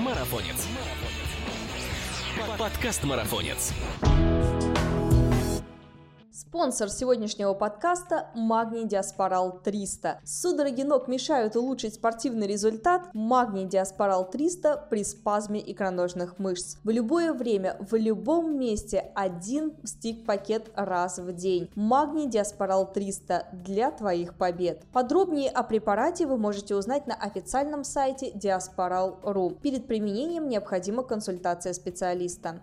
Марафонец. Подкаст Марафонец. Спонсор сегодняшнего подкаста – Магний Диаспорал 300. Судороги ног мешают улучшить спортивный результат? Магний Диаспорал 300 при спазме икроножных мышц. В любое время, в любом месте один стик-пакет раз в день. Магний Диаспорал 300 для твоих побед. Подробнее о препарате вы можете узнать на официальном сайте diasporal.ru. Перед применением необходима консультация специалиста.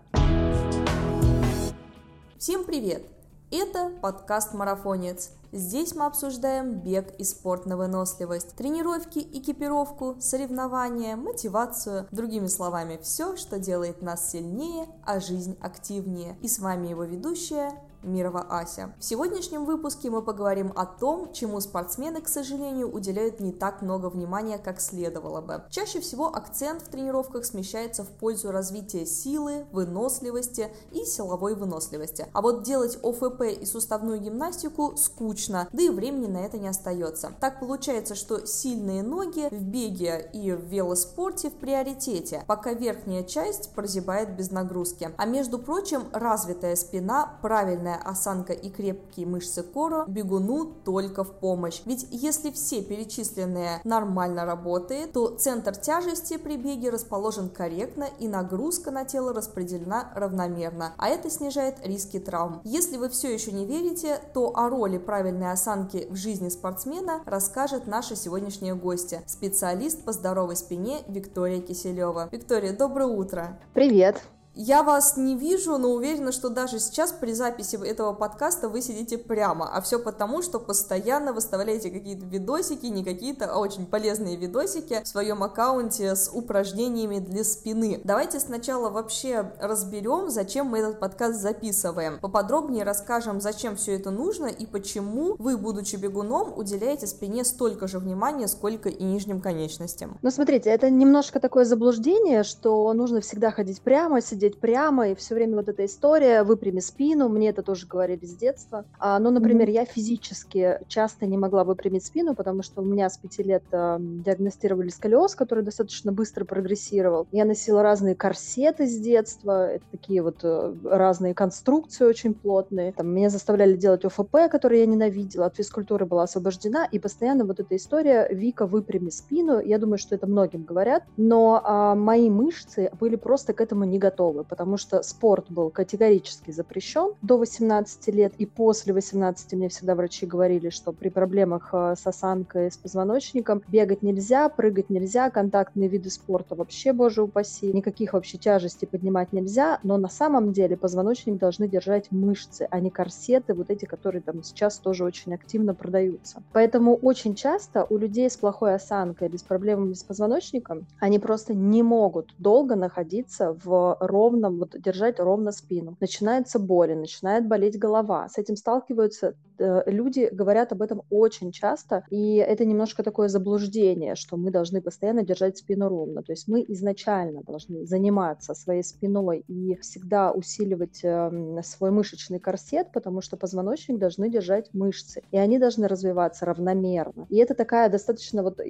Всем привет! Это подкаст «Марафонец». Здесь мы обсуждаем бег и спорт на выносливость, тренировки, экипировку, соревнования, мотивацию, другими словами, все, что делает нас сильнее, а жизнь активнее. И с вами его ведущая Мирова Ася. В сегодняшнем выпуске мы поговорим о том, чему спортсмены, к сожалению, уделяют не так много внимания, как следовало бы. Чаще всего акцент в тренировках смещается в пользу развития силы, выносливости и силовой выносливости. А вот делать ОФП и суставную гимнастику скучно, да и времени на это не остается. Так получается, что сильные ноги в беге и в велоспорте в приоритете, пока верхняя часть прозябает без нагрузки. А между прочим, развитая спина, правильная правильная осанка и крепкие мышцы коро бегуну только в помощь. Ведь если все перечисленные нормально работает, то центр тяжести при беге расположен корректно и нагрузка на тело распределена равномерно, а это снижает риски травм. Если вы все еще не верите, то о роли правильной осанки в жизни спортсмена расскажет наша сегодняшняя гостья, специалист по здоровой спине Виктория Киселева. Виктория, доброе утро! Привет! Я вас не вижу, но уверена, что даже сейчас при записи этого подкаста вы сидите прямо, а все потому, что постоянно выставляете какие-то видосики, не какие-то, а очень полезные видосики в своем аккаунте с упражнениями для спины. Давайте сначала вообще разберем, зачем мы этот подкаст записываем. Поподробнее расскажем, зачем все это нужно и почему вы, будучи бегуном, уделяете спине столько же внимания, сколько и нижним конечностям. Ну, смотрите, это немножко такое заблуждение, что нужно всегда ходить прямо, сидеть сидеть прямо, и все время вот эта история, выпрями спину, мне это тоже говорили с детства. А, ну, например, mm-hmm. я физически часто не могла выпрямить спину, потому что у меня с пяти лет э, диагностировали сколиоз, который достаточно быстро прогрессировал. Я носила разные корсеты с детства, это такие вот э, разные конструкции очень плотные. Там, меня заставляли делать ОФП, который я ненавидела, от физкультуры была освобождена, и постоянно вот эта история «Вика, выпрями спину», я думаю, что это многим говорят, но а, мои мышцы были просто к этому не готовы школы, потому что спорт был категорически запрещен до 18 лет, и после 18 мне всегда врачи говорили, что при проблемах э, с осанкой, с позвоночником бегать нельзя, прыгать нельзя, контактные виды спорта вообще, боже упаси, никаких вообще тяжестей поднимать нельзя, но на самом деле позвоночник должны держать мышцы, а не корсеты, вот эти, которые там сейчас тоже очень активно продаются. Поэтому очень часто у людей с плохой осанкой или с проблемами с позвоночником, они просто не могут долго находиться в ровном, вот держать ровно спину. Начинается боли, начинает болеть голова. С этим сталкиваются люди, говорят об этом очень часто, и это немножко такое заблуждение, что мы должны постоянно держать спину ровно. То есть мы изначально должны заниматься своей спиной и всегда усиливать э, свой мышечный корсет, потому что позвоночник должны держать мышцы, и они должны развиваться равномерно. И это такая достаточно вот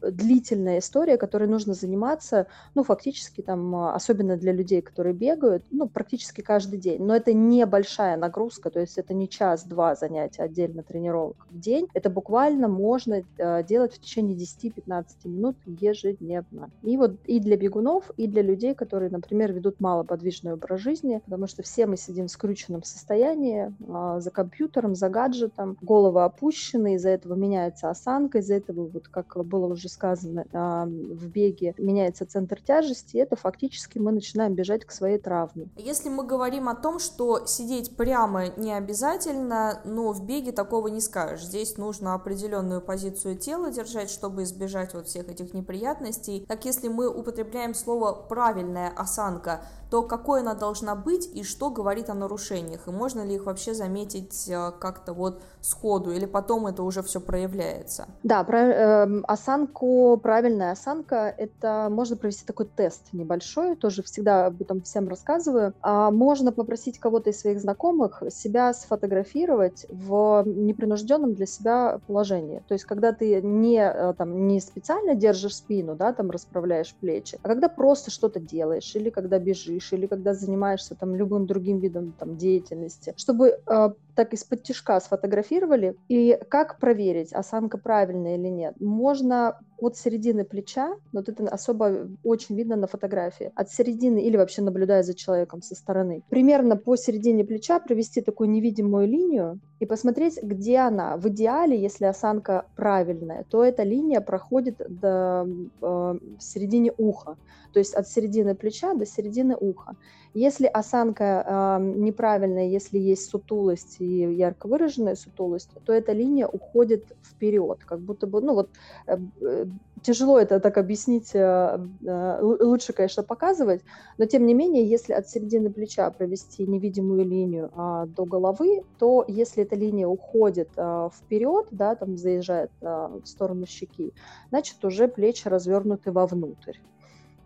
длительная история, которой нужно заниматься, ну, фактически там, особенно для людей, которые бегают, ну, практически каждый день. Но это небольшая нагрузка, то есть это не час-два занятия отдельно тренировок в день. Это буквально можно э, делать в течение 10-15 минут ежедневно. И вот и для бегунов, и для людей, которые, например, ведут малоподвижный образ жизни, потому что все мы сидим в скрюченном состоянии, э, за компьютером, за гаджетом, головы опущены, из-за этого меняется осанка, из-за этого, вот как было уже сказано, э, в беге меняется центр тяжести, и это фактически мы начинаем бежать к своей травме. Если мы говорим о том, что сидеть прямо не обязательно, но в беге такого не скажешь. Здесь нужно определенную позицию тела держать, чтобы избежать вот всех этих неприятностей. Так если мы употребляем слово «правильная осанка», то какой она должна быть и что говорит о нарушениях, и можно ли их вообще заметить э, как-то вот сходу, или потом это уже все проявляется? Да, про, э, осанку, правильная осанка, это можно провести такой тест небольшой, тоже всегда об этом всем рассказываю. А можно попросить кого-то из своих знакомых себя сфотографировать в непринужденном для себя положении. То есть, когда ты не, э, там, не специально держишь спину, да, там расправляешь плечи, а когда просто что-то делаешь, или когда бежишь, или когда занимаешься там любым другим видом там, деятельности, чтобы э, так из-под тяжка сфотографировали. И как проверить, осанка правильная или нет? Можно от середины плеча, вот это особо очень видно на фотографии, от середины или вообще наблюдая за человеком со стороны, примерно по середине плеча провести такую невидимую линию и посмотреть, где она. В идеале, если осанка правильная, то эта линия проходит до э, середине уха, то есть от середины плеча до середины уха. Если осанка э, неправильная, если есть сутулость и ярко выраженная сутулость, то эта линия уходит вперед, как будто бы, ну вот э, э тяжело это так объяснить, э, э, лучше, конечно, показывать, но тем не менее, если от середины плеча провести невидимую линию а, до головы, то если эта линия уходит а, вперед, да, там заезжает а, в сторону щеки, значит уже плечи развернуты вовнутрь.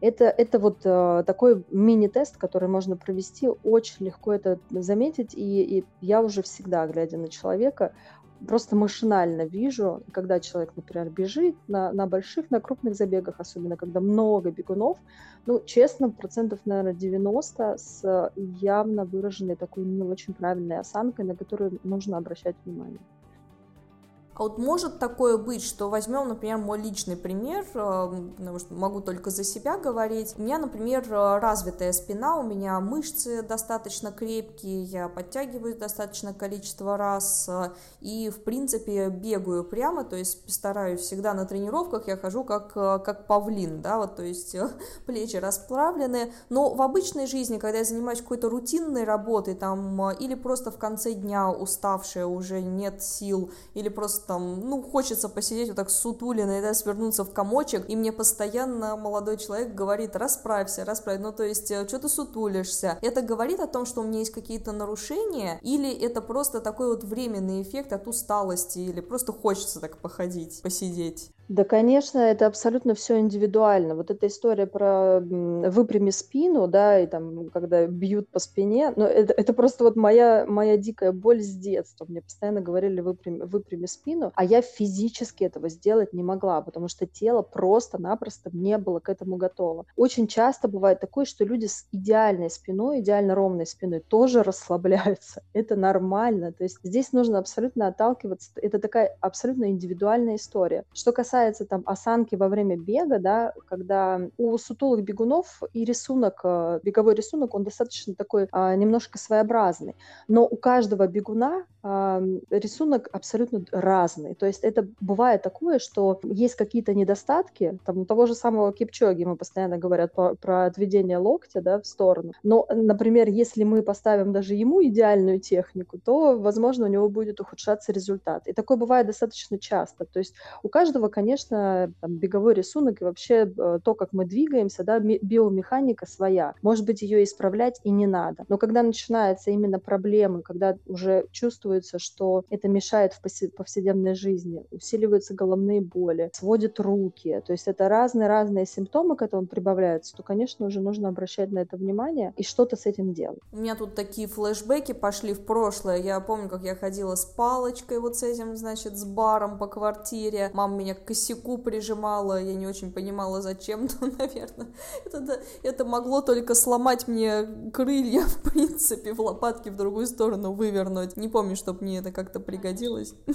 Это, это вот э, такой мини-тест, который можно провести, очень легко это заметить, и, и я уже всегда, глядя на человека, просто машинально вижу, когда человек, например, бежит на, на больших, на крупных забегах, особенно когда много бегунов, ну, честно, процентов, наверное, 90 с явно выраженной такой не очень правильной осанкой, на которую нужно обращать внимание. А вот может такое быть, что возьмем, например, мой личный пример, э, потому что могу только за себя говорить. У меня, например, развитая спина, у меня мышцы достаточно крепкие, я подтягиваюсь достаточное количество раз э, и, в принципе, бегаю прямо, то есть стараюсь всегда на тренировках, я хожу как, э, как павлин, да, вот, то есть плечи расправлены, но в обычной жизни, когда я занимаюсь какой-то рутинной работой, там, или просто в конце дня уставшая, уже нет сил, или просто там, ну, хочется посидеть вот так сутулиной, да, свернуться в комочек, и мне постоянно молодой человек говорит, расправься, расправь, ну, то есть, э, что ты сутулишься? Это говорит о том, что у меня есть какие-то нарушения, или это просто такой вот временный эффект от усталости, или просто хочется так походить, посидеть? Да, конечно, это абсолютно все индивидуально. Вот эта история про выпрями спину, да, и там, когда бьют по спине, ну, это, это просто вот моя, моя дикая боль с детства. Мне постоянно говорили выпрями, выпрями спину, а я физически этого сделать не могла, потому что тело просто-напросто не было к этому готово. Очень часто бывает такое, что люди с идеальной спиной, идеально ровной спиной тоже расслабляются. Это нормально. То есть здесь нужно абсолютно отталкиваться. Это такая абсолютно индивидуальная история. Что касается касается там осанки во время бега, да, когда у сутулых бегунов и рисунок, э, беговой рисунок, он достаточно такой а, немножко своеобразный, но у каждого бегуна а, рисунок абсолютно разный. То есть это бывает такое, что есть какие-то недостатки, там у того же самого Кипчоги мы постоянно говорят про, про отведение локтя, да, в сторону. Но, например, если мы поставим даже ему идеальную технику, то, возможно, у него будет ухудшаться результат. И такое бывает достаточно часто. То есть у каждого, конечно, конечно, там, беговой рисунок и вообще э, то, как мы двигаемся, да, биомеханика своя. Может быть, ее исправлять и не надо. Но когда начинаются именно проблемы, когда уже чувствуется, что это мешает в повседневной жизни, усиливаются головные боли, сводят руки, то есть это разные-разные симптомы к этому прибавляются, то, конечно, уже нужно обращать на это внимание и что-то с этим делать. У меня тут такие флешбеки пошли в прошлое. Я помню, как я ходила с палочкой вот с этим, значит, с баром по квартире. Мама меня косяку прижимала, я не очень понимала, зачем, но, наверное, это, это могло только сломать мне крылья, в принципе, в лопатке в другую сторону вывернуть. Не помню, чтобы мне это как-то пригодилось.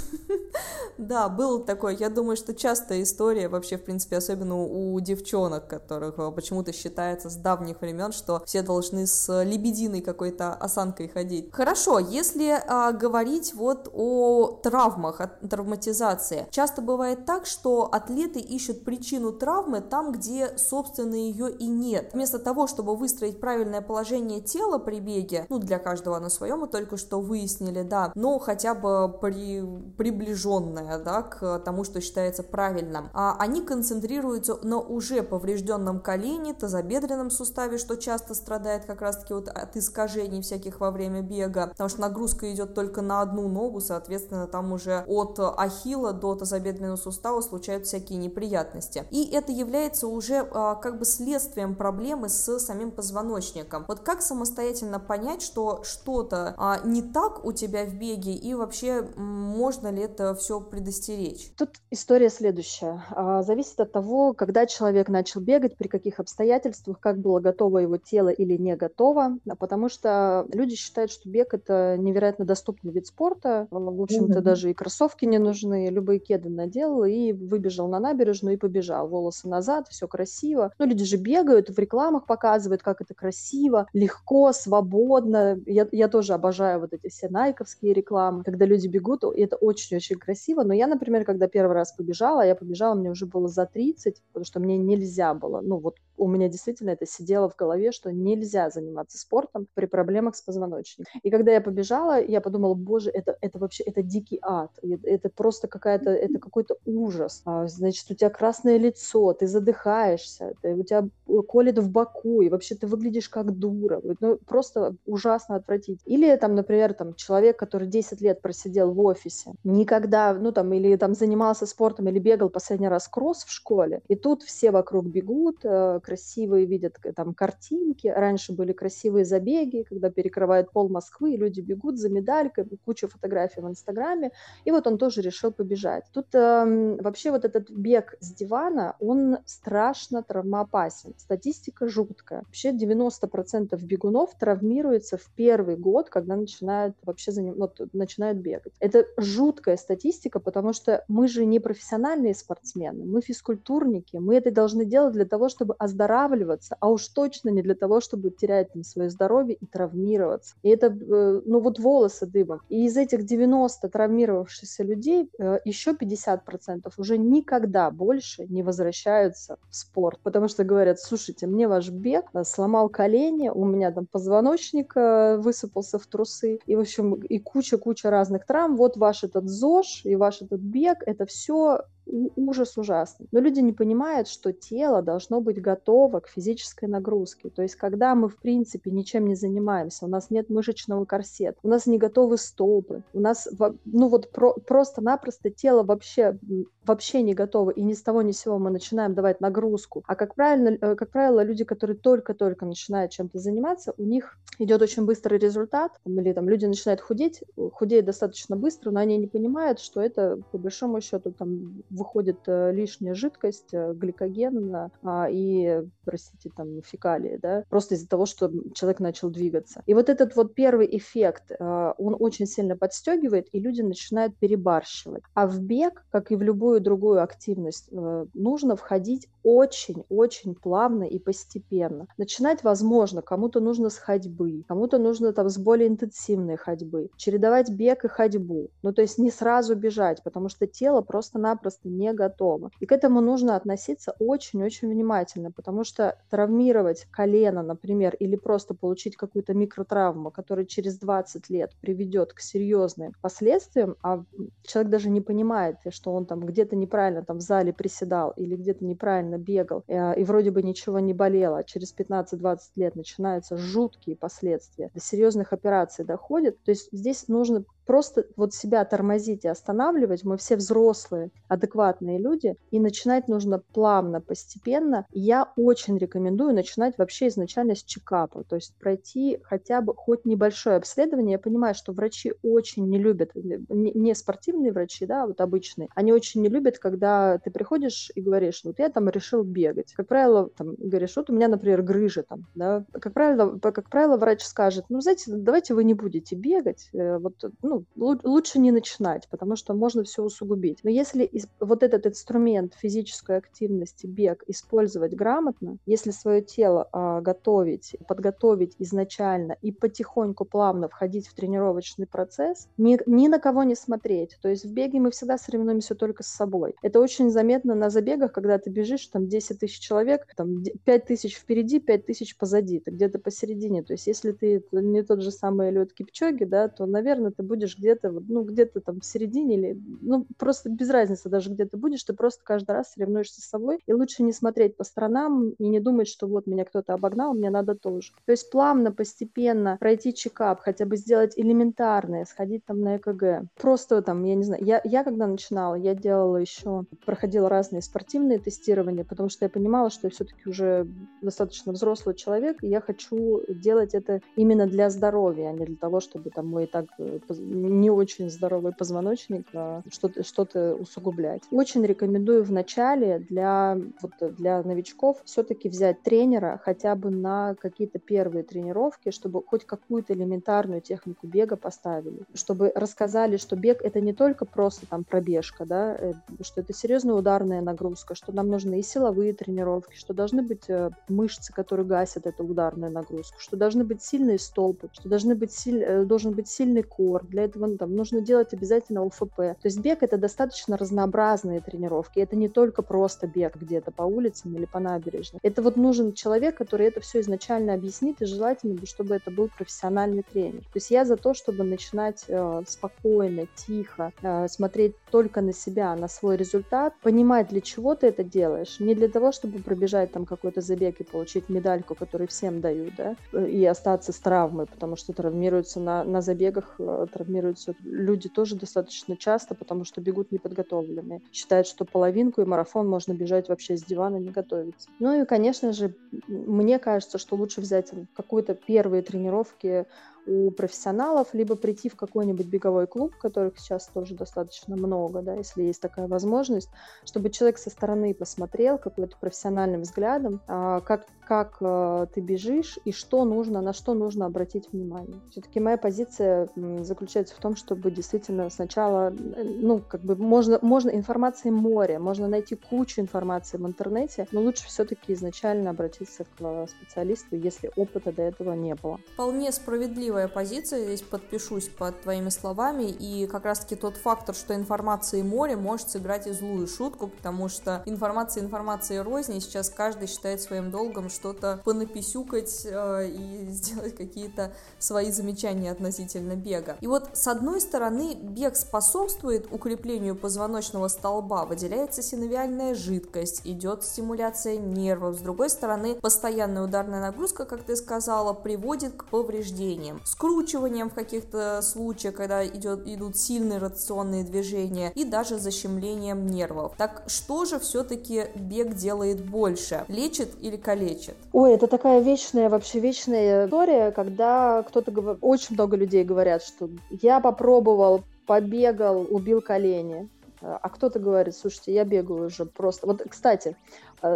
Да, был такой, я думаю, что частая история вообще, в принципе, особенно у девчонок, которых э, почему-то считается с давних времен, что все должны с лебединой какой-то осанкой ходить. Хорошо, если а, говорить вот о травмах, о травматизации, часто бывает так, что атлеты ищут причину травмы там, где, собственно, ее и нет. Вместо того, чтобы выстроить правильное положение тела при беге, ну, для каждого на своем, мы только что выяснили, да, но хотя бы при, приближенное, да, к тому, что считается правильным, а они концентрируются на уже поврежденном колене, тазобедренном суставе, что часто страдает как раз-таки вот от искажений всяких во время бега, потому что нагрузка идет только на одну ногу, соответственно, там уже от ахилла до тазобедренного сустава случаются всякие неприятности. И это является уже а, как бы следствием проблемы с самим позвоночником. Вот как самостоятельно понять, что что-то а, не так у тебя в беге и вообще можно ли это все предостеречь? Тут история следующая. А, зависит от того, когда человек начал бегать, при каких обстоятельствах, как было готово его тело или не готово, потому что люди считают, что бег это невероятно доступный вид спорта. В общем-то, mm-hmm. даже и кроссовки не нужны, любые кеды надел и выбежал на набережную и побежал. Волосы назад, все красиво. Ну, люди же бегают, в рекламах показывают, как это красиво, легко, свободно. Я, я тоже обожаю вот эти все найковские рекламы, когда люди бегут, и это очень-очень красиво. Но я, например, когда первый раз побежала, я побежала, мне уже было за 30, потому что мне нельзя было, ну вот у меня действительно это сидело в голове, что нельзя заниматься спортом при проблемах с позвоночником. И когда я побежала, я подумала, боже, это, это вообще, это дикий ад, это просто какая-то, это какой-то ужас. А, значит, у тебя красное лицо, ты задыхаешься, ты, у тебя колет в боку, и вообще ты выглядишь как дура. Ну, просто ужасно отвратить. Или там, например, там человек, который 10 лет просидел в офисе, никогда, ну там, или там занимался спортом, или бегал последний раз кросс в школе, и тут все вокруг бегут, э, красивые видят там картинки. Раньше были красивые забеги, когда перекрывает пол Москвы, и люди бегут за медалькой, куча фотографий в Инстаграме. И вот он тоже решил побежать. Тут э, вообще вот этот бег с дивана, он страшно травмоопасен. Статистика жуткая. Вообще 90% бегунов травмируется в первый год, когда начинают вообще за ним, вот, начинают бегать. Это жуткая статистика, потому что мы же не профессиональные спортсмены, мы физкультурники, мы это должны делать для того, чтобы оздоравливаться, а уж точно не для того, чтобы терять там свое здоровье и травмироваться. И это, э, ну вот волосы дымом. И из этих 90 травмировавшихся людей э, еще 50% уже никогда больше не возвращаются в спорт, потому что говорят, слушайте, мне ваш бег э, сломал колени, у меня там позвоночник высыпался в трусы, и, в общем, и куча-куча разных травм, вот ваш этот ЗОЖ и ваш этот бег, это все ужас ужасный. Но люди не понимают, что тело должно быть готово к физической нагрузке. То есть, когда мы, в принципе, ничем не занимаемся, у нас нет мышечного корсета, у нас не готовы стопы, у нас, ну вот про, просто-напросто тело вообще, вообще не готово, и ни с того ни с сего мы начинаем давать нагрузку. А как, правильно, э, как правило, люди, которые только-только начинают чем-то заниматься, у них идет очень быстрый результат, или там люди начинают худеть, худеют достаточно быстро, но они не понимают, что это, по большому счету, там выходит э, лишняя жидкость, э, гликоген а, и, простите, там фекалии, да, просто из-за того, что человек начал двигаться. И вот этот вот первый эффект, э, он очень сильно подстегивает, и люди начинают перебарщивать. А в бег, как и в любую другую активность, нужно входить очень-очень плавно и постепенно. Начинать возможно, кому-то нужно с ходьбы, кому-то нужно там с более интенсивной ходьбы, чередовать бег и ходьбу. Ну, то есть не сразу бежать, потому что тело просто-напросто не готово. И к этому нужно относиться очень-очень внимательно, потому что травмировать колено, например, или просто получить какую-то микротравму, которая через 20 лет приведет к серьезным последствиям, а человек даже не понимает, что он там где-то неправильно там в зале приседал или где-то неправильно постоянно бегал, э, и вроде бы ничего не болело, а через 15-20 лет начинаются жуткие последствия, до серьезных операций доходит. То есть здесь нужно просто вот себя тормозить и останавливать. Мы все взрослые, адекватные люди, и начинать нужно плавно, постепенно. Я очень рекомендую начинать вообще изначально с чекапа, то есть пройти хотя бы хоть небольшое обследование. Я понимаю, что врачи очень не любят, не спортивные врачи, да, вот обычные, они очень не любят, когда ты приходишь и говоришь, вот я там решил бегать. Как правило, там говоришь, вот у меня, например, грыжа там, да, как правило, как правило, врач скажет, ну, знаете, давайте вы не будете бегать, э, вот, ну, ну, лучше не начинать, потому что можно все усугубить. Но если вот этот инструмент физической активности, бег, использовать грамотно, если свое тело а, готовить, подготовить изначально и потихоньку, плавно входить в тренировочный процесс, ни, ни на кого не смотреть. То есть в беге мы всегда соревнуемся только с собой. Это очень заметно на забегах, когда ты бежишь, там 10 тысяч человек, там 5 тысяч впереди, 5 тысяч позади, ты где-то посередине. То есть если ты не тот же самый Эллиот Кипчоги, да, то, наверное, ты будешь будешь где-то, ну, где-то там в середине или, ну, просто без разницы даже где ты будешь, ты просто каждый раз соревнуешься с собой, и лучше не смотреть по сторонам и не думать, что вот меня кто-то обогнал, мне надо тоже. То есть плавно, постепенно пройти чекап, хотя бы сделать элементарное, сходить там на ЭКГ. Просто там, я не знаю, я, я когда начинала, я делала еще, проходила разные спортивные тестирования, потому что я понимала, что я все-таки уже достаточно взрослый человек, и я хочу делать это именно для здоровья, а не для того, чтобы там мой так э, не очень здоровый позвоночник а что-то что усугублять. Очень рекомендую в начале для, вот, для новичков все-таки взять тренера хотя бы на какие-то первые тренировки, чтобы хоть какую-то элементарную технику бега поставили, чтобы рассказали, что бег это не только просто там пробежка, да, э, что это серьезная ударная нагрузка, что нам нужны и силовые тренировки, что должны быть э, мышцы, которые гасят эту ударную нагрузку, что должны быть сильные столпы, что должны быть силь, э, должен быть сильный кор. Для этого ну, там, нужно делать обязательно УФП. То есть бег это достаточно разнообразные тренировки. Это не только просто бег где-то по улицам или по набережной. Это вот нужен человек, который это все изначально объяснит, и желательно бы, чтобы это был профессиональный тренер. То есть я за то, чтобы начинать э, спокойно, тихо, э, смотреть только на себя, на свой результат, понимать, для чего ты это делаешь. Не для того, чтобы пробежать там какой-то забег и получить медальку, которую всем дают, да, и остаться с травмой, потому что травмируются на, на забегах, э, травмируются люди тоже достаточно часто, потому что бегут неподготовленные. Считают, что половинку и марафон можно бежать вообще с дивана, не готовиться. Ну и, конечно же, мне кажется, что лучше взять какую-то первые тренировки у профессионалов, либо прийти в какой-нибудь беговой клуб, которых сейчас тоже достаточно много, да, если есть такая возможность, чтобы человек со стороны посмотрел какой-то профессиональным взглядом, а, как, как а, ты бежишь и что нужно, на что нужно обратить внимание. Все-таки моя позиция заключается в том, чтобы действительно сначала, ну, как бы можно, можно информации море, можно найти кучу информации в интернете, но лучше все-таки изначально обратиться к специалисту, если опыта до этого не было. Вполне справедливая позиция, здесь подпишусь под твоими словами, и как раз-таки тот фактор, что информации море, может сыграть и злую шутку, потому что информация информации розни, сейчас каждый считает своим долгом что-то понаписюкать э, и сделать какие-то свои замечания относительно бега. И вот с одной стороны бег способствует укреплению позвоночного столба, выделяется синовиальная жидкость, идет стимуляция нервов, с другой стороны постоянная ударная нагрузка, как ты сказала, приводит к повреждениям скручиванием в каких-то случаях, когда идет, идут сильные ротационные движения, и даже защемлением нервов. Так что же все-таки бег делает больше? Лечит или калечит? Ой, это такая вечная, вообще вечная история, когда кто-то очень много людей говорят, что я попробовал, побегал, убил колени. А кто-то говорит, слушайте, я бегаю уже просто. Вот, кстати,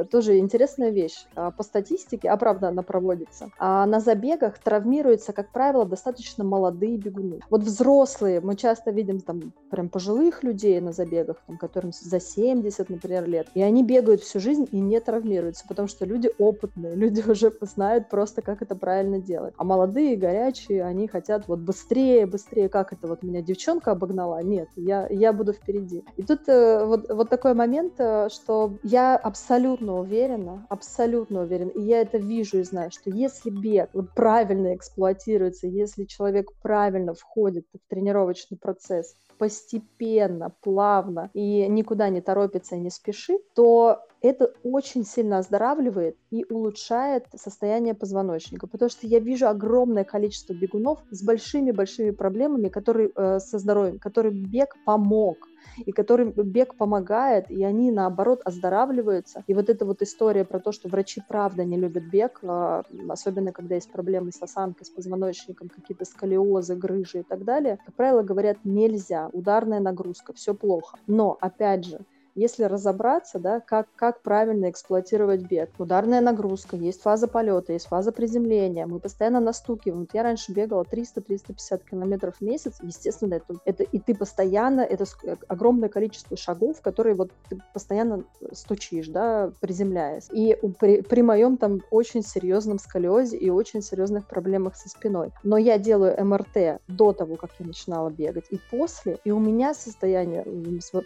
тоже интересная вещь. А, по статистике, а правда она проводится, а на забегах травмируются, как правило, достаточно молодые бегуны. Вот взрослые, мы часто видим там прям пожилых людей на забегах, там, которым за 70, например, лет, и они бегают всю жизнь и не травмируются, потому что люди опытные, люди уже знают просто, как это правильно делать. А молодые, горячие, они хотят вот быстрее, быстрее, как это вот меня девчонка обогнала, нет, я, я буду впереди. И тут э, вот, вот такой момент, э, что я абсолютно абсолютно уверена, абсолютно уверена, и я это вижу и знаю, что если бег правильно эксплуатируется, если человек правильно входит в тренировочный процесс, постепенно, плавно и никуда не торопится и не спешит, то это очень сильно оздоравливает и улучшает состояние позвоночника, потому что я вижу огромное количество бегунов с большими-большими проблемами, которые э, со здоровьем, которым бег помог и которым бег помогает, и они, наоборот, оздоравливаются. И вот эта вот история про то, что врачи правда не любят бег, а, особенно когда есть проблемы с осанкой, с позвоночником, какие-то сколиозы, грыжи и так далее, как правило, говорят, нельзя, ударная нагрузка, все плохо. Но, опять же, если разобраться, да, как, как правильно эксплуатировать бег. Ударная нагрузка, есть фаза полета, есть фаза приземления, мы постоянно настукиваем. Вот я раньше бегала 300-350 километров в месяц, естественно, это, это и ты постоянно, это огромное количество шагов, которые вот ты постоянно стучишь, да, приземляясь. И при, при моем там очень серьезном сколиозе и очень серьезных проблемах со спиной. Но я делаю МРТ до того, как я начинала бегать, и после, и у меня состояние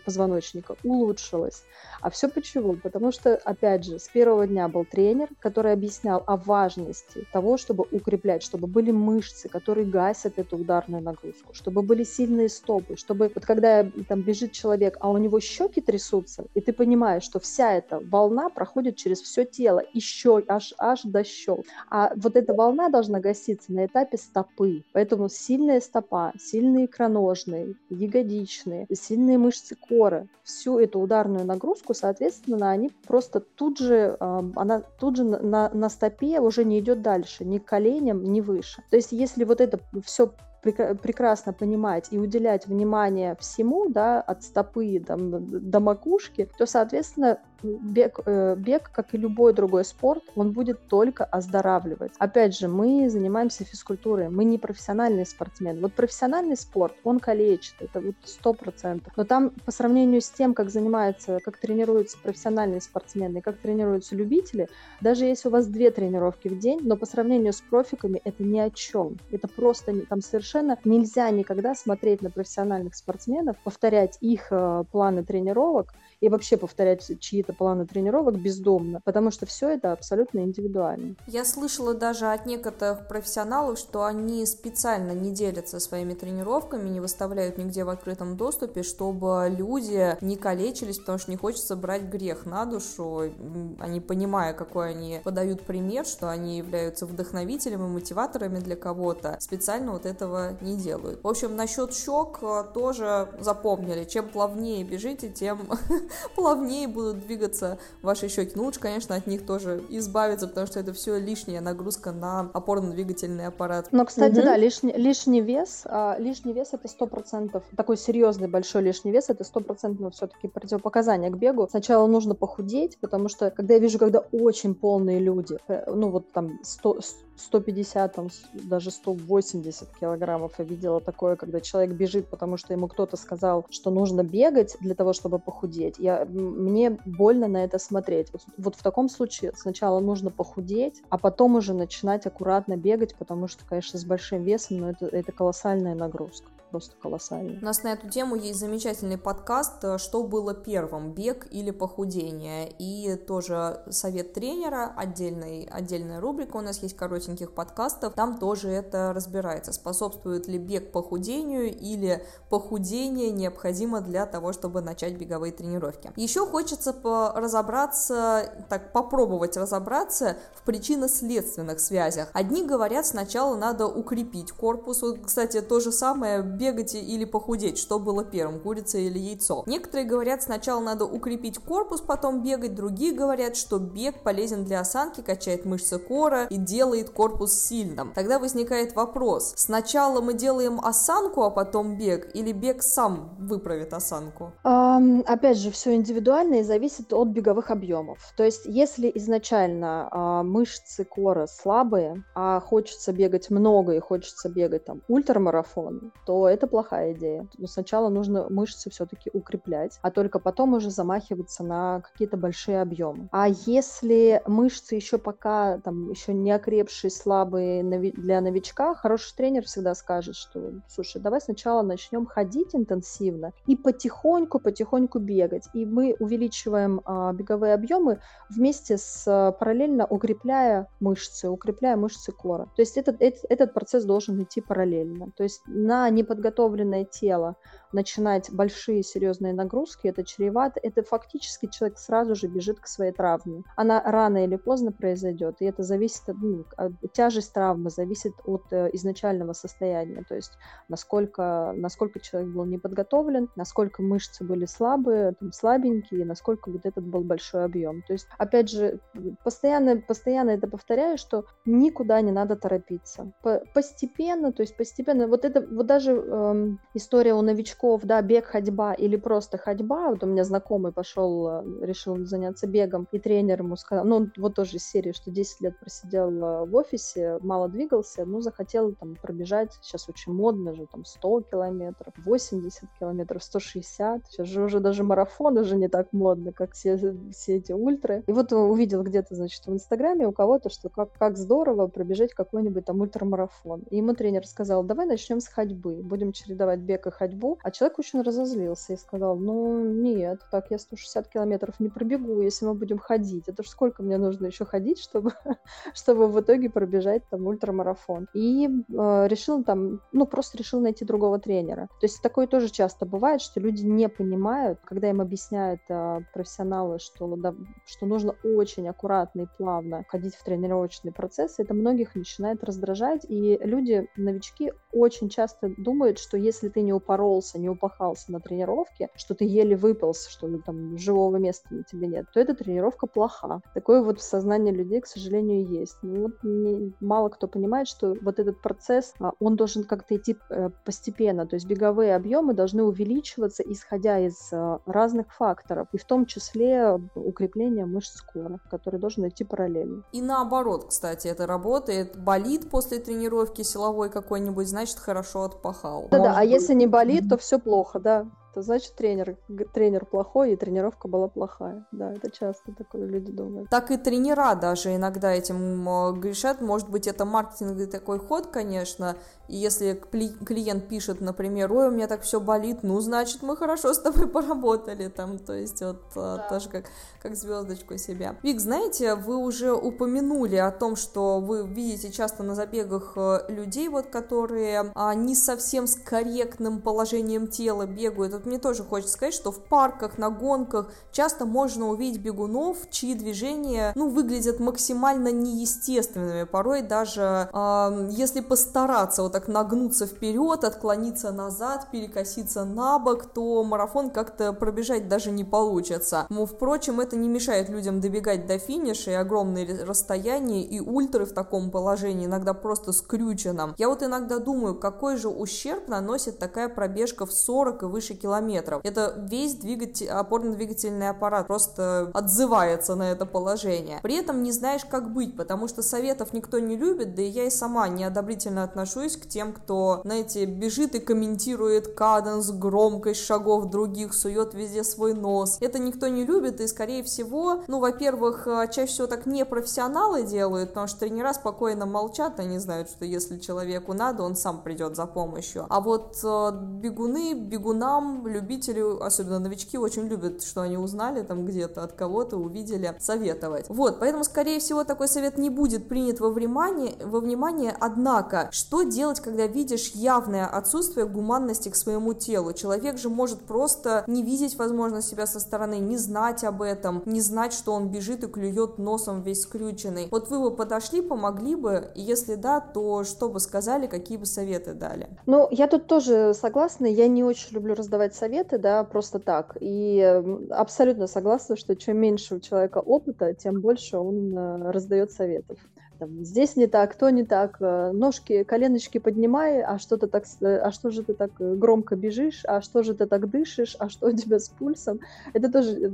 позвоночника улучшилось ухудшилось. А все почему? Потому что, опять же, с первого дня был тренер, который объяснял о важности того, чтобы укреплять, чтобы были мышцы, которые гасят эту ударную нагрузку, чтобы были сильные стопы, чтобы вот когда там бежит человек, а у него щеки трясутся, и ты понимаешь, что вся эта волна проходит через все тело, еще аж, аж до щек. А вот эта волна должна гаситься на этапе стопы. Поэтому сильная стопа, сильные икроножные, ягодичные, сильные мышцы кора, всю эту ударную нагрузку, соответственно, они просто тут же, она тут же на, на стопе уже не идет дальше, ни к коленям, ни выше. То есть если вот это все прекрасно понимать и уделять внимание всему, да, от стопы там, до макушки, то, соответственно, бег, э, бег, как и любой другой спорт, он будет только оздоравливать. Опять же, мы занимаемся физкультурой, мы не профессиональные спортсмены. Вот профессиональный спорт, он калечит, это вот сто процентов. Но там по сравнению с тем, как занимаются, как тренируются профессиональные спортсмены как тренируются любители, даже если у вас две тренировки в день, но по сравнению с профиками это ни о чем. Это просто там совершенно нельзя никогда смотреть на профессиональных спортсменов, повторять их э, планы тренировок и вообще повторять чьи-то планы тренировок бездомно, потому что все это абсолютно индивидуально. Я слышала даже от некоторых профессионалов, что они специально не делятся своими тренировками, не выставляют нигде в открытом доступе, чтобы люди не калечились, потому что не хочется брать грех на душу. Они, понимая, какой они подают пример, что они являются вдохновителем и мотиваторами для кого-то, специально вот этого не делают. В общем, насчет щек э, тоже запомнили. Чем плавнее бежите, тем плавнее будут двигаться ваши щеки. Ну, лучше, конечно, от них тоже избавиться, потому что это все лишняя нагрузка на опорно-двигательный аппарат. Но, кстати, угу. да, лишний, лишний вес, а, лишний вес это сто процентов, такой серьезный большой лишний вес, это стопроцентно все-таки противопоказание к бегу. Сначала нужно похудеть, потому что, когда я вижу, когда очень полные люди, э, ну, вот там 100, 150, там, даже 180 килограммов. Я видела такое, когда человек бежит, потому что ему кто-то сказал, что нужно бегать для того, чтобы похудеть. Я, мне больно на это смотреть. Вот, вот в таком случае сначала нужно похудеть, а потом уже начинать аккуратно бегать, потому что, конечно, с большим весом, но это, это колоссальная нагрузка просто колоссальный. У нас на эту тему есть замечательный подкаст э, «Что было первым, бег или похудение?» И тоже совет тренера, отдельный, отдельная рубрика у нас есть коротеньких подкастов, там тоже это разбирается, способствует ли бег похудению или похудение необходимо для того, чтобы начать беговые тренировки. Еще хочется разобраться, так попробовать разобраться в причинно-следственных связях. Одни говорят, сначала надо укрепить корпус, вот, кстати, то же самое бегать или похудеть, что было первым, курица или яйцо. Некоторые говорят, сначала надо укрепить корпус, потом бегать, другие говорят, что бег полезен для осанки, качает мышцы кора и делает корпус сильным. Тогда возникает вопрос, сначала мы делаем осанку, а потом бег, или бег сам выправит осанку? Um, опять же, все индивидуально и зависит от беговых объемов. То есть, если изначально uh, мышцы кора слабые, а хочется бегать много и хочется бегать там ультрамарафон, то это плохая идея. Но сначала нужно мышцы все-таки укреплять, а только потом уже замахиваться на какие-то большие объемы. А если мышцы еще пока там еще не окрепшие, слабые для новичка, хороший тренер всегда скажет, что, слушай, давай сначала начнем ходить интенсивно и потихоньку, потихоньку бегать. И мы увеличиваем а, беговые объемы вместе с а, параллельно укрепляя мышцы, укрепляя мышцы кора. То есть этот, этот, этот процесс должен идти параллельно. То есть на неподготовленном подготовленное тело начинать большие серьезные нагрузки, это чревато, это фактически человек сразу же бежит к своей травме. Она рано или поздно произойдет, и это зависит от, ну, тяжесть травмы зависит от э, изначального состояния, то есть насколько, насколько человек был неподготовлен, насколько мышцы были слабые, там, слабенькие, насколько вот этот был большой объем. То есть, опять же, постоянно, постоянно это повторяю, что никуда не надо торопиться. Постепенно, то есть постепенно, вот это, вот даже эм, история у новичков, новичков, да, бег, ходьба или просто ходьба. Вот у меня знакомый пошел, э, решил заняться бегом, и тренер ему сказал, ну, вот тоже из серии, что 10 лет просидел э, в офисе, мало двигался, ну, захотел там пробежать, сейчас очень модно же, там 100 километров, 80 километров, 160, сейчас же уже даже марафон уже не так модно, как все, все эти ультры. И вот увидел где-то, значит, в Инстаграме у кого-то, что как, как здорово пробежать какой-нибудь там ультрамарафон. И ему тренер сказал, давай начнем с ходьбы, будем чередовать бег и ходьбу, а Человек очень разозлился и сказал, ну нет, так я 160 километров не пробегу, если мы будем ходить. Это ж сколько мне нужно еще ходить, чтобы, чтобы в итоге пробежать там ультрамарафон. И э, решил там, ну просто решил найти другого тренера. То есть такое тоже часто бывает, что люди не понимают, когда им объясняют э, профессионалы, что, да, что нужно очень аккуратно и плавно ходить в тренировочный процесс, это многих начинает раздражать, и люди, новички, очень часто думают, что если ты не упоролся, не упахался на тренировке, что ты еле выполз, что ну, там живого места на тебе нет, то эта тренировка плоха. Такое вот в сознании людей, к сожалению, есть. Ну, вот не, мало кто понимает, что вот этот процесс, а, он должен как-то идти э, постепенно, то есть беговые объемы должны увеличиваться, исходя из э, разных факторов, и в том числе укрепление мышц кора, который должен идти параллельно. И наоборот, кстати, это работает. Болит после тренировки силовой какой-нибудь, значит, хорошо отпахал. Да-да, а если не болит, то все плохо, да то значит тренер, тренер плохой и тренировка была плохая. Да, это часто такое люди думают. Так и тренера даже иногда этим э, грешат. Может быть, это маркетинговый такой ход, конечно. И если клиент пишет, например, ой, у меня так все болит, ну, значит, мы хорошо с тобой поработали там. То есть вот э, да. тоже как, как звездочку себя. Вик, знаете, вы уже упомянули о том, что вы видите часто на забегах э, людей, вот, которые а, не совсем с корректным положением тела бегают вот мне тоже хочется сказать, что в парках, на гонках часто можно увидеть бегунов, чьи движения, ну, выглядят максимально неестественными. Порой даже, э, если постараться вот так нагнуться вперед, отклониться назад, перекоситься на бок, то марафон как-то пробежать даже не получится. Но, впрочем, это не мешает людям добегать до финиша и огромные расстояния, и ультры в таком положении иногда просто скрюченном. Я вот иногда думаю, какой же ущерб наносит такая пробежка в 40 и выше километров километров. Это весь двигатель, опорно-двигательный аппарат просто отзывается на это положение. При этом не знаешь, как быть, потому что советов никто не любит, да и я и сама неодобрительно отношусь к тем, кто, знаете, бежит и комментирует каденс, громкость шагов других, сует везде свой нос. Это никто не любит, и, скорее всего, ну, во-первых, э, чаще всего так не профессионалы делают, потому что тренера спокойно молчат, они знают, что если человеку надо, он сам придет за помощью. А вот э, бегуны, бегунам любители, особенно новички, очень любят, что они узнали там где-то от кого-то, увидели, советовать. Вот, поэтому, скорее всего, такой совет не будет принят во внимание, во внимание, однако, что делать, когда видишь явное отсутствие гуманности к своему телу? Человек же может просто не видеть, возможно, себя со стороны, не знать об этом, не знать, что он бежит и клюет носом весь скрюченный. Вот вы бы подошли, помогли бы, и если да, то что бы сказали, какие бы советы дали? Ну, я тут тоже согласна, я не очень люблю раздавать давать советы, да, просто так. И абсолютно согласна, что чем меньше у человека опыта, тем больше он э, раздает советов. Там, здесь не так, то не так, э, ножки, коленочки поднимай, а что ты так, э, а что же ты так громко бежишь, а что же ты так дышишь, а что у тебя с пульсом. Это тоже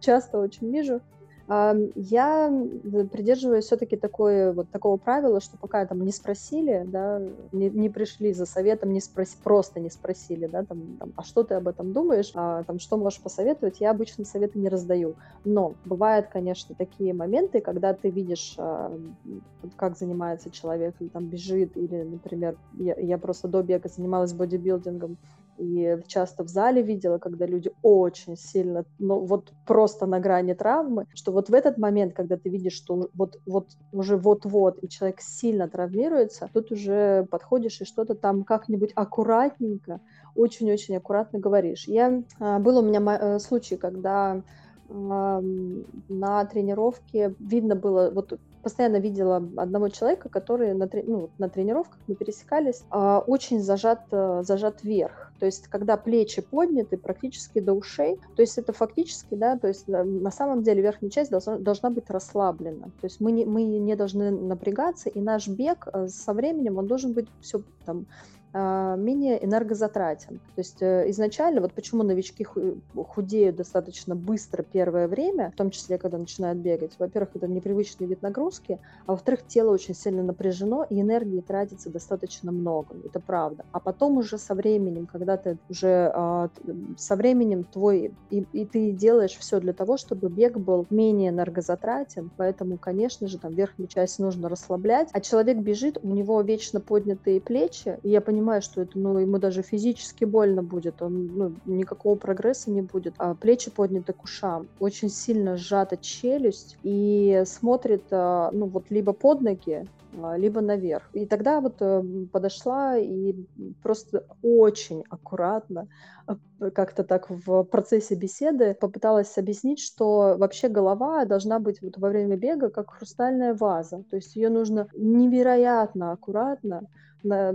часто очень вижу. Я придерживаюсь все-таки такое, вот такого правила, что пока там не спросили, да, не, не пришли за советом, не спроси, просто не спросили, да, там, там, а что ты об этом думаешь, а, там, что можешь посоветовать, я обычно советы не раздаю. Но бывают, конечно, такие моменты, когда ты видишь, а, как занимается человек, или там бежит, или, например, я, я просто до бега занималась бодибилдингом, и часто в зале видела, когда люди очень сильно, ну вот просто на грани травмы, что вот в этот момент, когда ты видишь, что вот, вот уже вот-вот, и человек сильно травмируется, тут уже подходишь и что-то там как-нибудь аккуратненько, очень-очень аккуратно говоришь. Я, а, был у меня э, случай, когда на тренировке видно было, вот постоянно видела одного человека, который на, ну, на тренировках мы пересекались, а, очень зажат, э, зажат вверх. То есть, когда плечи подняты практически до ушей, то есть это фактически, да, то есть на самом деле верхняя часть должна, должна быть расслаблена. То есть мы не, мы не должны напрягаться, и наш бег э, со временем, он должен быть все там менее энергозатратен. То есть э, изначально, вот почему новички худеют достаточно быстро первое время, в том числе, когда начинают бегать. Во-первых, это непривычный вид нагрузки, а во-вторых, тело очень сильно напряжено, и энергии тратится достаточно много, это правда. А потом уже со временем, когда ты уже а, со временем твой, и, и ты делаешь все для того, чтобы бег был менее энергозатратен, поэтому, конечно же, там верхнюю часть нужно расслаблять, а человек бежит, у него вечно поднятые плечи, и я понимаю, понимает, что это, ну, ему даже физически больно будет, он, ну, никакого прогресса не будет. А плечи подняты к ушам, очень сильно сжата челюсть и смотрит, а, ну, вот либо под ноги, а, либо наверх. И тогда вот э, подошла и просто очень аккуратно, как-то так в процессе беседы попыталась объяснить, что вообще голова должна быть вот во время бега как хрустальная ваза. То есть ее нужно невероятно аккуратно на,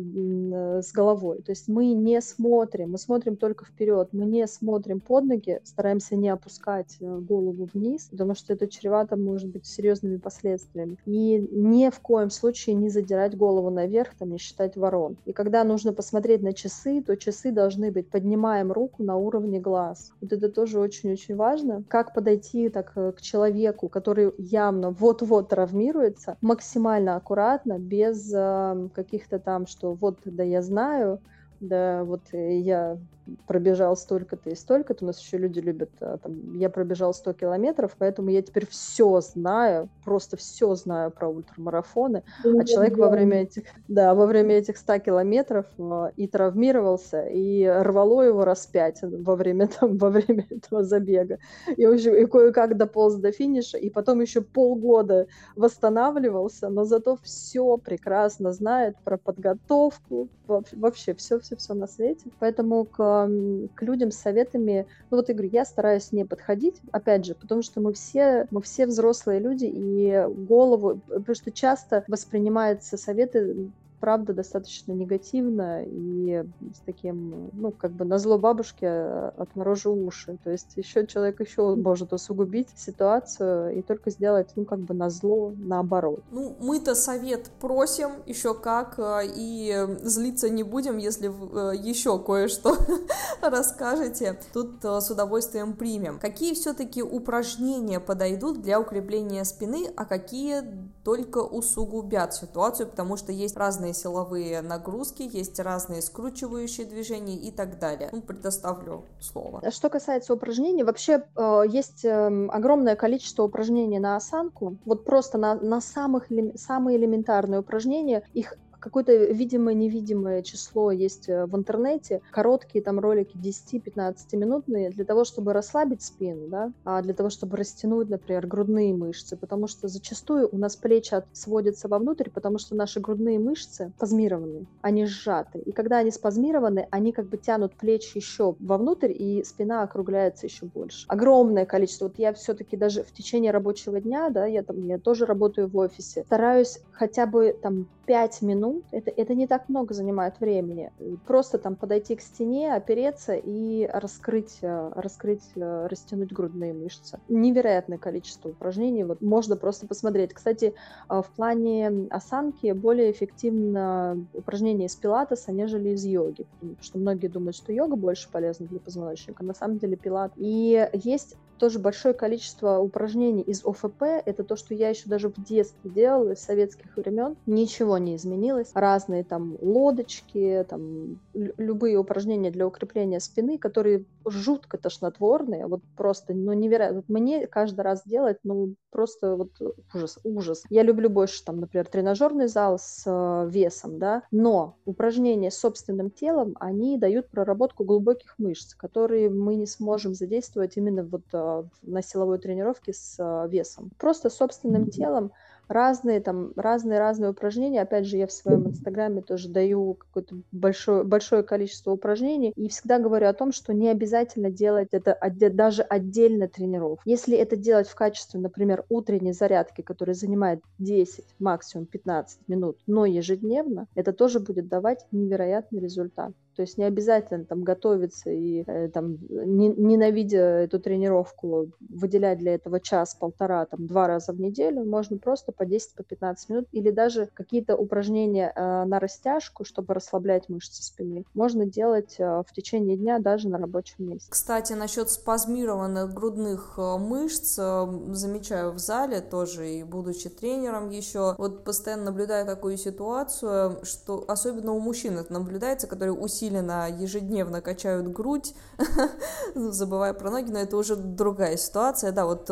с головой. То есть мы не смотрим, мы смотрим только вперед, мы не смотрим под ноги, стараемся не опускать э, голову вниз, потому что это чревато может быть серьезными последствиями. И ни в коем случае не задирать голову наверх, там, не считать ворон. И когда нужно посмотреть на часы, то часы должны быть, поднимаем руку на уровне глаз. Вот это тоже очень-очень важно. Как подойти так э, к человеку, который явно вот-вот травмируется, максимально аккуратно, без э, каких-то там там, что вот, да я знаю, да вот я пробежал столько-то и столько-то. У нас еще люди любят, а, там, я пробежал 100 километров, поэтому я теперь все знаю, просто все знаю про ультрамарафоны. А человек во время этих, да, во время этих 100 километров а, и травмировался, и рвало его раз пять во время, там, во время этого забега. И, в общем, и кое-как дополз до финиша, и потом еще полгода восстанавливался, но зато все прекрасно знает про подготовку, вообще все-все-все на свете. Поэтому к к людям с советами, ну вот, Игорь, я стараюсь не подходить, опять же, потому что мы все, мы все взрослые люди, и голову, потому что часто воспринимаются советы правда достаточно негативно и с таким, ну, как бы на зло бабушке а, отморожу уши. То есть еще человек еще может усугубить ситуацию и только сделать, ну, как бы на зло наоборот. Ну, мы-то совет просим еще как, а, и злиться не будем, если э, еще кое-что расскажете. Тут э, с удовольствием примем. Какие все-таки упражнения подойдут для укрепления спины, а какие только усугубят ситуацию, потому что есть разные силовые нагрузки, есть разные скручивающие движения и так далее. Ну, предоставлю слово. Что касается упражнений, вообще э, есть э, огромное количество упражнений на осанку. Вот просто на, на самых, самые элементарные упражнения, их какое-то видимое-невидимое число есть э, в интернете, короткие там ролики 10-15 минутные для того, чтобы расслабить спину, да, а для того, чтобы растянуть, например, грудные мышцы, потому что зачастую у нас плечи сводятся вовнутрь, потому что наши грудные мышцы спазмированы, они сжаты, и когда они спазмированы, они как бы тянут плечи еще вовнутрь, и спина округляется еще больше. Огромное количество, вот я все-таки даже в течение рабочего дня, да, я там, я тоже работаю в офисе, стараюсь хотя бы там 5 минут, это, это не так много занимает времени. Просто там подойти к стене, опереться и раскрыть, э, раскрыть, э, растянуть грудные мышцы. Невероятное количество упражнений, вот можно просто посмотреть. Кстати, э, в плане осанки более эффективно упражнения из пилатеса, нежели из йоги, потому что многие думают, что йога больше полезна для позвоночника, на самом деле пилат. И есть тоже большое количество упражнений из ОФП. Это то, что я еще даже в детстве делала, из советских времен. Ничего не изменилось. Разные там лодочки, там любые упражнения для укрепления спины, которые жутко тошнотворные, вот просто, ну, невероятно. Вот мне каждый раз делать, ну, просто вот ужас, ужас. Я люблю больше, там, например, тренажерный зал с э, весом, да, но упражнения с собственным телом, они дают проработку глубоких мышц, которые мы не сможем задействовать именно вот э, на силовой тренировке с э, весом. Просто собственным телом разные там разные разные упражнения. Опять же, я в своем инстаграме тоже даю какое-то большое большое количество упражнений и всегда говорю о том, что не обязательно делать это даже отдельно тренировок. Если это делать в качестве, например, утренней зарядки, которая занимает 10, максимум 15 минут, но ежедневно, это тоже будет давать невероятный результат. То есть не обязательно там готовиться и э, там не, ненавидя эту тренировку выделять для этого час-полтора, там два раза в неделю. Можно просто по 10-15 по минут или даже какие-то упражнения э, на растяжку, чтобы расслаблять мышцы спины. Можно делать э, в течение дня даже на рабочем месте. Кстати, насчет спазмированных грудных э, мышц э, замечаю в зале тоже и будучи тренером еще, вот постоянно наблюдаю такую ситуацию, что особенно у мужчин это наблюдается, которые усиливают усиленно ежедневно качают грудь, забывая про ноги, но это уже другая ситуация, да, вот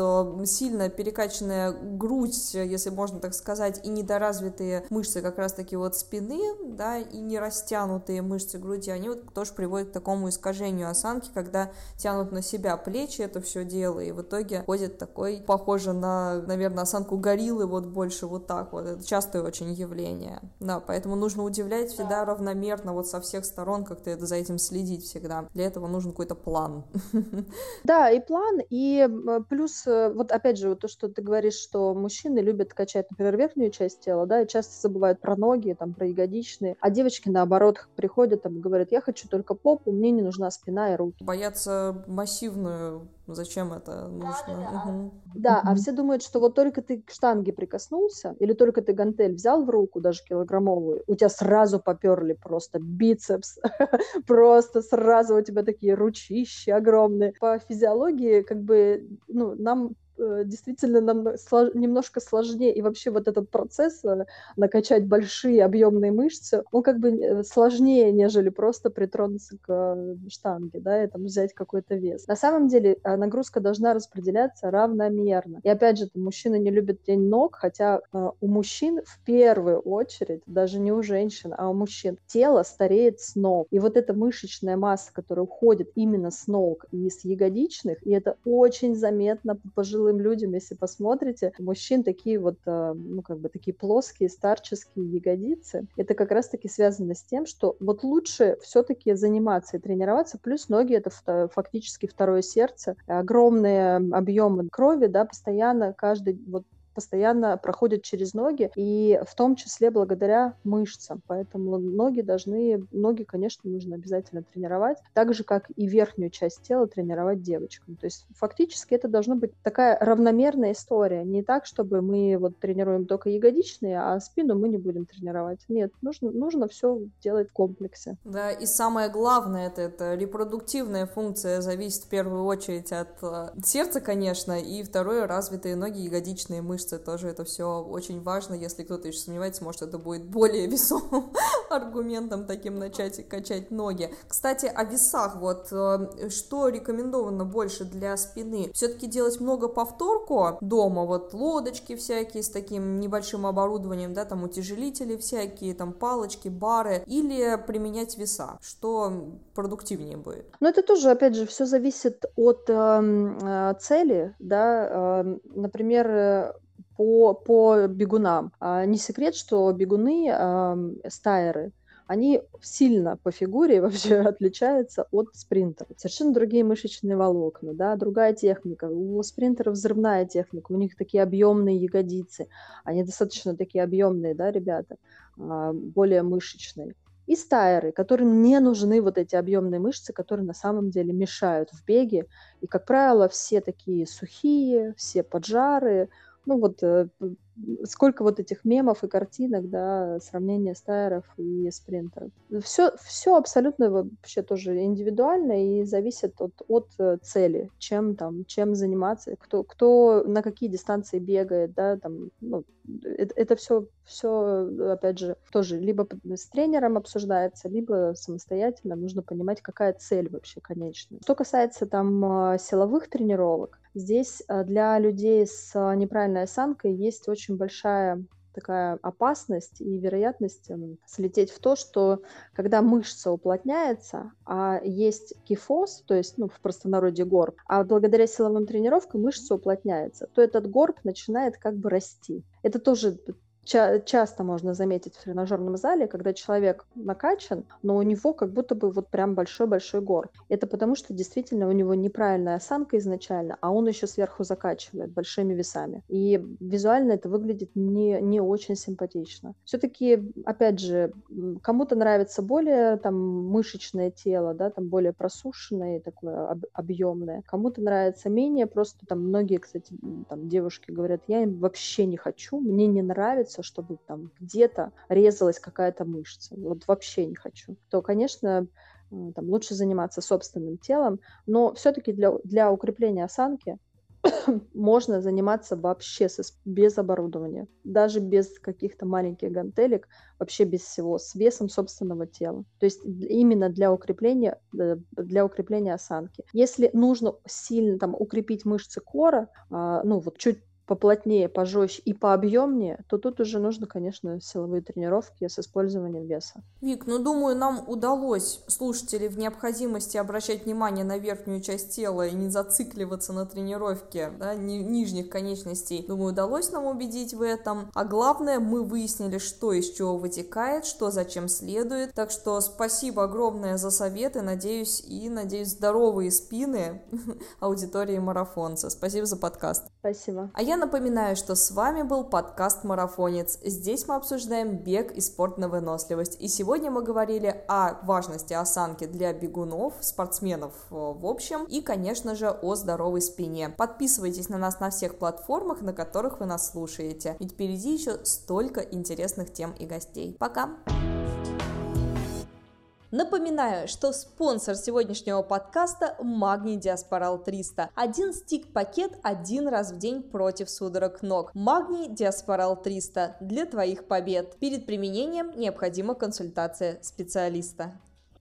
сильно перекачанная грудь, если можно так сказать, и недоразвитые мышцы как раз-таки вот спины, да, и не растянутые мышцы груди, они вот тоже приводят к такому искажению осанки, когда тянут на себя плечи это все дело, и в итоге ходит такой, похоже на, наверное, осанку гориллы, вот больше вот так вот, это частое очень явление, да, поэтому нужно удивлять всегда равномерно вот со всех сторон, как-то это за этим следить всегда, для этого нужен какой-то план. Да, и план, и плюс, э, вот опять же, вот то, что ты говоришь, что мужчины любят качать, например, верхнюю часть тела, да, и часто забывают про ноги, там, про ягодичные, а девочки, наоборот, приходят там говорят, я хочу только попу, мне не нужна спина и руки. Боятся массивную Зачем это нужно? Да. Угу. да, а все думают, что вот только ты к штанге прикоснулся, или только ты гантель взял в руку, даже килограммовую, у тебя сразу поперли просто бицепс, просто сразу у тебя такие ручищи огромные. По физиологии, как бы, ну, нам действительно нам слож... немножко сложнее. И вообще вот этот процесс э, накачать большие объемные мышцы, он как бы э, сложнее, нежели просто притронуться к штанге, да, и там взять какой-то вес. На самом деле нагрузка должна распределяться равномерно. И опять же, мужчины не любят день ног, хотя у мужчин в первую очередь, даже не у женщин, а у мужчин, тело стареет с ног. И вот эта мышечная масса, которая уходит именно с ног и с ягодичных, и это очень заметно по пожилым пожилым людям, если посмотрите, у мужчин такие вот, э, ну, как бы такие плоские старческие ягодицы. Это как раз-таки связано с тем, что вот лучше все-таки заниматься и тренироваться, плюс ноги — это фактически второе сердце, огромные объемы крови, да, постоянно каждый вот постоянно проходят через ноги, и в том числе благодаря мышцам. Поэтому ноги должны, ноги, конечно, нужно обязательно тренировать, так же, как и верхнюю часть тела тренировать девочкам. То есть фактически это должна быть такая равномерная история. Не так, чтобы мы вот тренируем только ягодичные, а спину мы не будем тренировать. Нет, нужно, нужно все делать в комплексе. Да, и самое главное, это, это репродуктивная функция зависит в первую очередь от э, сердца, конечно, и второе, развитые ноги, ягодичные мышцы мышцы, тоже это все очень важно. Если кто-то еще сомневается, может, это будет более весомым аргументом таким начать качать ноги. Кстати, о весах, вот, э, что рекомендовано больше для спины? Все-таки делать много повторку дома, вот, лодочки всякие с таким небольшим оборудованием, да, там, утяжелители всякие, там, палочки, бары, или применять веса? Что продуктивнее будет? Ну, это тоже, опять же, все зависит от эм, э, цели, да, э, например, э, по, по бегунам. А не секрет, что бегуны, э, стайеры, они сильно по фигуре вообще отличаются от спринтеров. Совершенно другие мышечные волокна, да, другая техника. У спринтеров взрывная техника, у них такие объемные ягодицы. Они достаточно такие объемные, да, ребята, а, более мышечные. И стайеры, которым не нужны вот эти объемные мышцы, которые на самом деле мешают в беге. И, как правило, все такие сухие, все поджары, ну вот э, сколько вот этих мемов и картинок, да, сравнение стайеров и спринтеров. Все, все абсолютно вообще тоже индивидуально и зависит от, от э, цели, чем там, чем заниматься, кто, кто на какие дистанции бегает, да, там, ну, это, это все, все, опять же, тоже либо с тренером обсуждается, либо самостоятельно нужно понимать, какая цель вообще конечная. Что касается там а, силовых тренировок, Здесь э, для людей с э, неправильной осанкой есть очень большая такая опасность и вероятность эм, слететь в то, что когда мышца уплотняется, а есть кифоз, то есть ну, в простонародье горб, а благодаря силовым тренировкам мышца уплотняется, то этот горб начинает как бы расти. Это тоже ча- часто можно заметить в тренажерном зале, когда человек накачан, но у него как будто бы вот прям большой-большой гор. Это потому, что действительно у него неправильная осанка изначально, а он еще сверху закачивает большими весами. И визуально это выглядит не, не очень симпатично. Все-таки, опять же, кому-то нравится более там мышечное тело, да, там более просушенное, такое об, объемное. Кому-то нравится менее, просто там многие, кстати, там девушки говорят, я вообще не хочу, мне не нравится, хочется, чтобы там где-то резалась какая-то мышца, вот вообще не хочу, то, конечно, там, лучше заниматься собственным телом, но все-таки для, для укрепления осанки можно заниматься вообще со, без оборудования, даже без каких-то маленьких гантелек, вообще без всего, с весом собственного тела. То есть именно для укрепления, э, для укрепления осанки. Если нужно сильно там укрепить мышцы кора, а, ну вот чуть поплотнее, пожестче и пообъемнее, то тут уже нужно, конечно, силовые тренировки с использованием веса. Вик, ну думаю, нам удалось слушателей в необходимости обращать внимание на верхнюю часть тела и не зацикливаться на тренировке да, ни, нижних конечностей. Думаю, удалось нам убедить в этом. А главное, мы выяснили, что из чего вытекает, что зачем следует. Так что спасибо огромное за советы, надеюсь, и надеюсь, здоровые спины аудитории марафонца. Спасибо за подкаст. Спасибо. А я напоминаю, что с вами был подкаст «Марафонец». Здесь мы обсуждаем бег и спорт на выносливость. И сегодня мы говорили о важности осанки для бегунов, спортсменов э, в общем, и, конечно же, о здоровой спине. Подписывайтесь на нас на всех платформах, на которых вы нас слушаете. Ведь впереди еще столько интересных тем и гостей. Пока! Напоминаю, что спонсор сегодняшнего подкаста – Магний Диаспорал 300. Один стик-пакет один раз в день против судорог ног. Магний Диаспорал 300 для твоих побед. Перед применением необходима консультация специалиста.